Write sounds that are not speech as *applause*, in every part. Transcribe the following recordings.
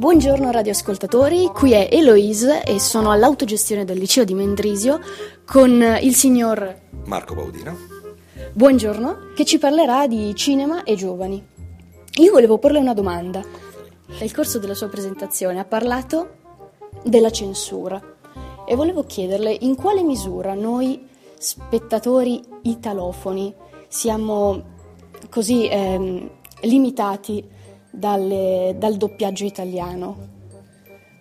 Buongiorno radioascoltatori, qui è Eloise e sono all'autogestione del liceo di Mendrisio con il signor Marco Baudino. Buongiorno, che ci parlerà di cinema e giovani. Io volevo porle una domanda. Nel corso della sua presentazione ha parlato della censura e volevo chiederle in quale misura noi spettatori italofoni siamo così ehm, limitati dalle, dal doppiaggio italiano?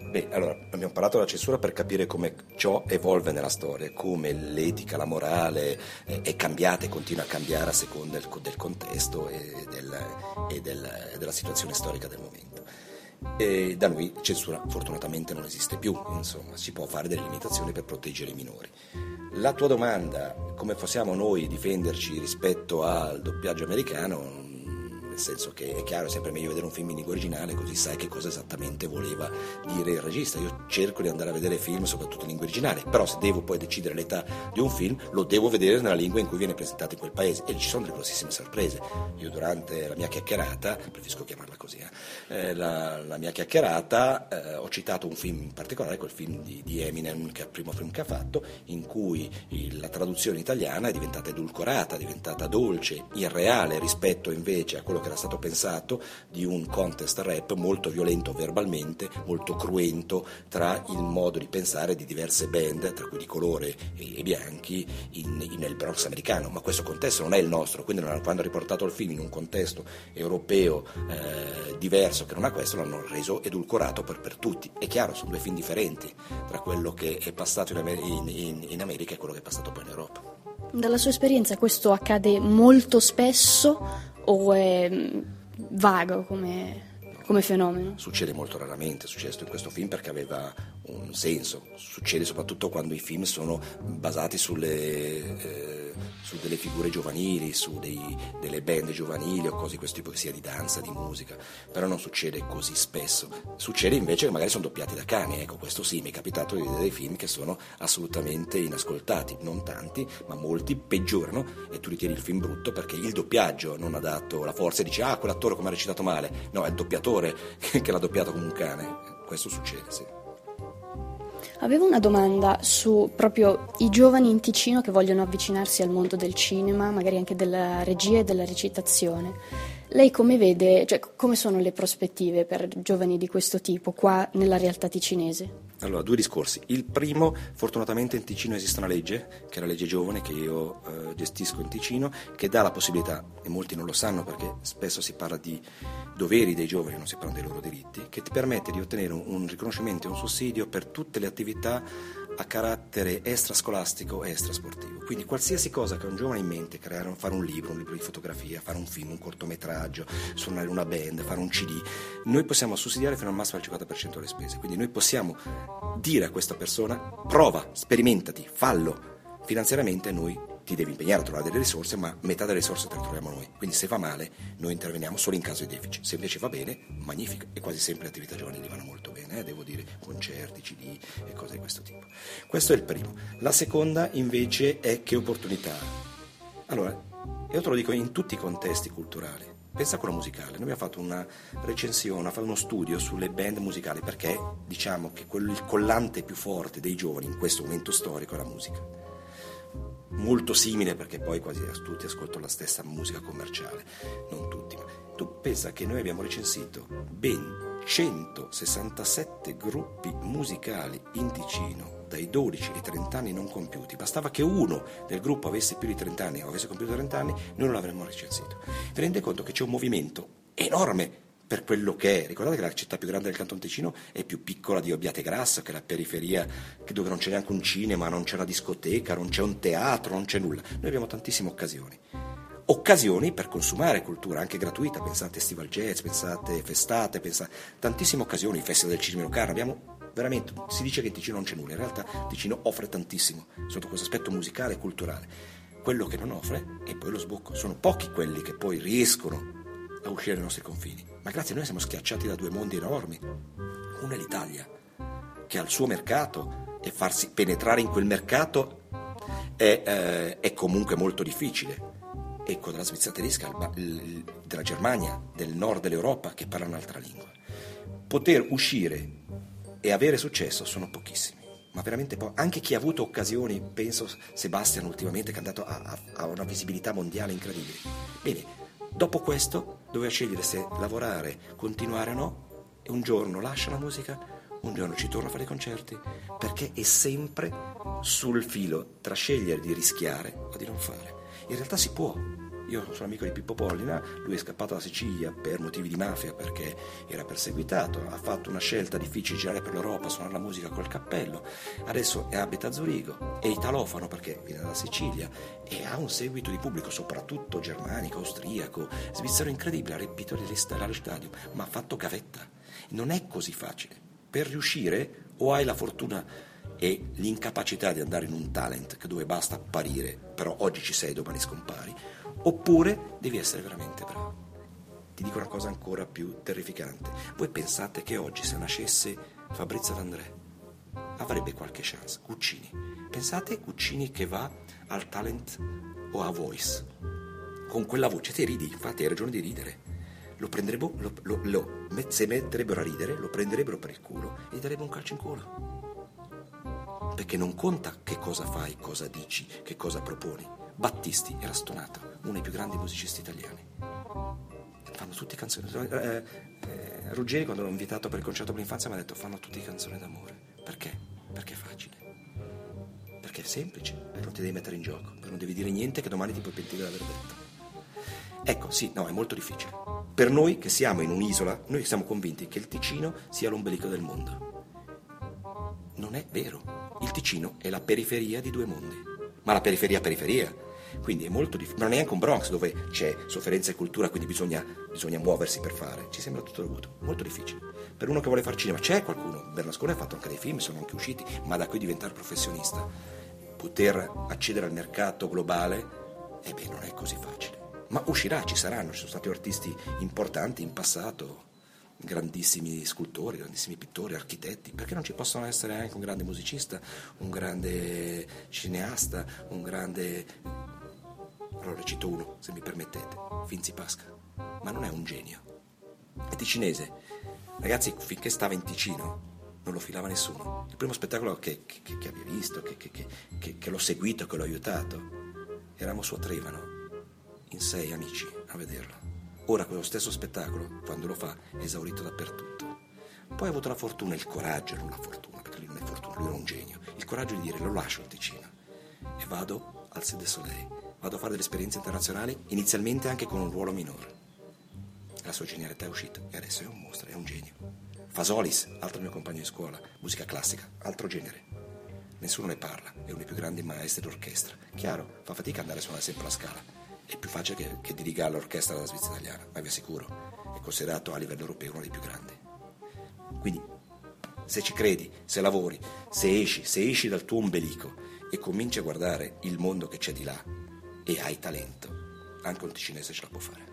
Beh, allora, abbiamo parlato della censura per capire come ciò evolve nella storia, come l'etica, la morale è, è cambiata e continua a cambiare a seconda del, del contesto e, del, e del, della situazione storica del momento. E da noi censura fortunatamente non esiste più, insomma, si può fare delle limitazioni per proteggere i minori. La tua domanda, come possiamo noi difenderci rispetto al doppiaggio americano, nel senso che è chiaro, è sempre meglio vedere un film in lingua originale così sai che cosa esattamente voleva dire il regista. Io cerco di andare a vedere film soprattutto in lingua originale, però se devo poi decidere l'età di un film lo devo vedere nella lingua in cui viene presentato in quel paese e ci sono delle grossissime sorprese. Io durante la mia chiacchierata, preferisco chiamarla così, eh, eh la, la, mia chiacchierata eh, ho citato un film in particolare, quel film di, di, Eminem, che è il primo film che ha fatto, in cui il, la traduzione italiana è diventata edulcorata, è diventata dolce, irreale rispetto invece a quello che era stato pensato di un contest rap molto violento verbalmente, molto cruento tra il modo di pensare di diverse band, tra cui di colore e, bianchi, in, in, nel Bronx americano. Ma questo contesto non è il nostro, quindi quando hanno riportato il film in un contesto europeo eh, diverso che non ha questo, l'hanno reso edulcorato per, per, tutti. È chiaro, sono due film differenti tra quello che è passato in, in, in America e quello che è passato poi in Europa. Dalla sua esperienza questo accade molto spesso o è mm, vago come, come fenomeno? Succede molto raramente, è successo in questo film perché aveva un senso, succede soprattutto quando i film sono basati sulle, eh, su delle figure giovanili, su dei, delle band giovanili o cose di questo tipo, che sia di danza, di musica, però non succede così spesso. Succede invece che magari sono doppiati da cani, ecco questo sì, mi è capitato di vedere dei film che sono assolutamente inascoltati, non tanti, ma molti peggiorano e tu ritieni il film brutto perché il doppiaggio non ha dato la forza e dici ah quell'attore come ha recitato male, no è il doppiatore *laughs* che l'ha doppiato come un cane, questo succede, sì. Avevo una domanda su proprio i giovani in Ticino che vogliono avvicinarsi al mondo del cinema, magari anche della regia e della recitazione. Lei come vede, cioè, come sono le prospettive per giovani di questo tipo qua nella realtà ticinese? Allora, due discorsi. Il primo, fortunatamente in Ticino esiste una legge, che è la legge giovane che io eh, gestisco in Ticino, che dà la possibilità, e molti non lo sanno perché spesso si parla di doveri dei giovani, non si parla dei loro diritti, che ti permette di ottenere un, un riconoscimento e un sussidio per tutte le attività a carattere extrascolastico e extrasportivo. Quindi qualsiasi cosa che un giovane ha in mente, creare, fare un libro, un libro di fotografia, fare un film, un cortometraggio, suonare una band, fare un CD, noi possiamo sussidiare fino al massimo al 50% delle spese. Quindi noi possiamo dire a questa persona prova, sperimentati, fallo. Finanziariamente noi ti devi impegnare a trovare delle risorse, ma metà delle risorse te le troviamo noi. Quindi se va male, noi interveniamo solo in caso di deficit. Se invece va bene, magnifico. E quasi sempre le attività giovanili vanno molto bene, eh? devo dire, concerti, CD e cose di questo tipo. Questo è il primo. La seconda invece è che opportunità. Allora, io te lo dico in tutti i contesti culturali. Pensa a quello musicale, noi abbiamo fatto una recensione, uno studio sulle band musicali perché diciamo che il collante più forte dei giovani in questo momento storico è la musica molto simile perché poi quasi tutti ascoltano la stessa musica commerciale, non tutti, ma tu pensa che noi abbiamo recensito ben 167 gruppi musicali in Ticino dai 12 ai 30 anni non compiuti. Bastava che uno del gruppo avesse più di 30 anni o avesse compiuto 30 anni, noi non l'avremmo recensito. Vi rendete conto che c'è un movimento enorme per quello che è. Ricordate che la città più grande del Canton Ticino è più piccola di Obbiate Grasso, che è la periferia dove non c'è neanche un cinema, non c'è una discoteca, non c'è un teatro, non c'è nulla. Noi abbiamo tantissime occasioni. Occasioni per consumare cultura anche gratuita, pensate festival jazz, pensate festate, pensate tantissime occasioni, festival del cinema Locarno, abbiamo veramente, si dice che in Ticino non c'è nulla, in realtà Ticino offre tantissimo sotto questo aspetto musicale e culturale. Quello che non offre è poi lo sbocco, sono pochi quelli che poi riescono a uscire dai nostri confini. Ma grazie a noi siamo schiacciati da due mondi enormi. Uno è l'Italia, che ha il suo mercato e farsi penetrare in quel mercato è, eh, è comunque molto difficile. Ecco, dalla Svizzera tedesca, della Germania, del nord dell'Europa che parla un'altra lingua. Poter uscire e avere successo sono pochissimi ma veramente po'. Anche chi ha avuto occasioni, penso Sebastian ultimamente, che è andato a, a, a, una visibilità mondiale incredibile. Bene, dopo questo doveva scegliere se lavorare, continuare o no, e un giorno lascia la musica, un giorno ci torna a fare i concerti, perché è sempre sul filo tra scegliere di rischiare o di non fare. In realtà si può, io sono amico di Pippo Pollina, lui è scappato da Sicilia per motivi di mafia perché era perseguitato, ha fatto una scelta difficile girare per l'Europa, suonare la musica col cappello, adesso abita a Zurigo, è italofano perché viene dalla Sicilia e ha un seguito di pubblico soprattutto germanico, austriaco, svizzero incredibile, ha riempito le stadio, ma ha fatto gavetta. Non è così facile. Per riuscire o hai la fortuna e l'incapacità di andare in un talent dove basta apparire, però oggi ci sei, domani scompari, oppure devi essere veramente bravo. Ti dico una cosa ancora più terrificante. Voi pensate che oggi se nascesse Fabrizio D'André avrebbe qualche chance? Cuccini. Pensate Cuccini che va al talent o a voice. Con quella voce ti ridi, infatti hai ragione di ridere. Lo prenderebbero, lo, lo, lo, se metterebbero a ridere, lo prenderebbero per il culo e gli darebbero un calcio in culo. Perché non conta che cosa fai, cosa dici, che cosa proponi. Battisti era stonato uno dei più grandi musicisti italiani. Fanno tutte canzoni. Eh, eh, Ruggeri, quando l'ho invitato per il concerto per l'infanzia, mi ha detto: fanno tutte canzoni d'amore. Perché? Perché è facile. Perché è semplice, perché non ti devi mettere in gioco, perché non devi dire niente che domani ti puoi pentire di aver detto. Ecco, sì, no, è molto difficile. Per noi che siamo in un'isola, noi siamo convinti che il Ticino sia l'ombelico del mondo. Non è vero. Il Ticino è la periferia di due mondi. Ma la periferia periferia quindi è molto difficile, non è neanche un Bronx dove c'è sofferenza e cultura, quindi bisogna, bisogna muoversi per fare. Ci sembra tutto dovuto, molto difficile. Per uno che vuole fare cinema c'è qualcuno, Bernasconi ha fatto anche dei film, sono anche usciti, ma da qui diventare professionista, poter accedere al mercato globale, eh beh, non è così facile. Ma uscirà, ci saranno, ci sono stati artisti importanti in passato, grandissimi scultori, grandissimi pittori, architetti, perché non ci possono essere anche un grande musicista, un grande cineasta, un grande allora cito uno, se mi permettete, Finzi Pasca, ma non è un genio. È ticinese. Ragazzi, finché stava in Ticino non lo filava nessuno. Il primo spettacolo che, che, che abbia visto, che, che, l'ho seguito, che l'ho aiutato, eravamo su Trevano, in sei amici a vederlo. Ora quello stesso spettacolo, quando lo fa, è esaurito dappertutto. Poi ha avuto la fortuna, il coraggio, non la fortuna, perché lui non è fortuna, lui era un genio, il coraggio di dire lo lascio il Ticino e vado al Sede Soleil vado a fare delle esperienze internazionali, inizialmente anche con un ruolo minore. La sua genialità è uscita e adesso è un mostro, è un genio. Fasolis, altro mio compagno di scuola, musica classica, altro genere. Nessuno ne parla, è uno dei più grandi maestri d'orchestra. Chiaro, fa fatica andare a suonare sempre la scala. È più facile che, che dirigere l'orchestra della Svizzera italiana, ma vi assicuro, è considerato a livello europeo uno dei più grandi. Quindi, se ci credi, se lavori, se esci, se esci dal tuo ombelico e cominci a guardare il mondo che c'è di là, e hai talento, anche un ticinese ce la può fare.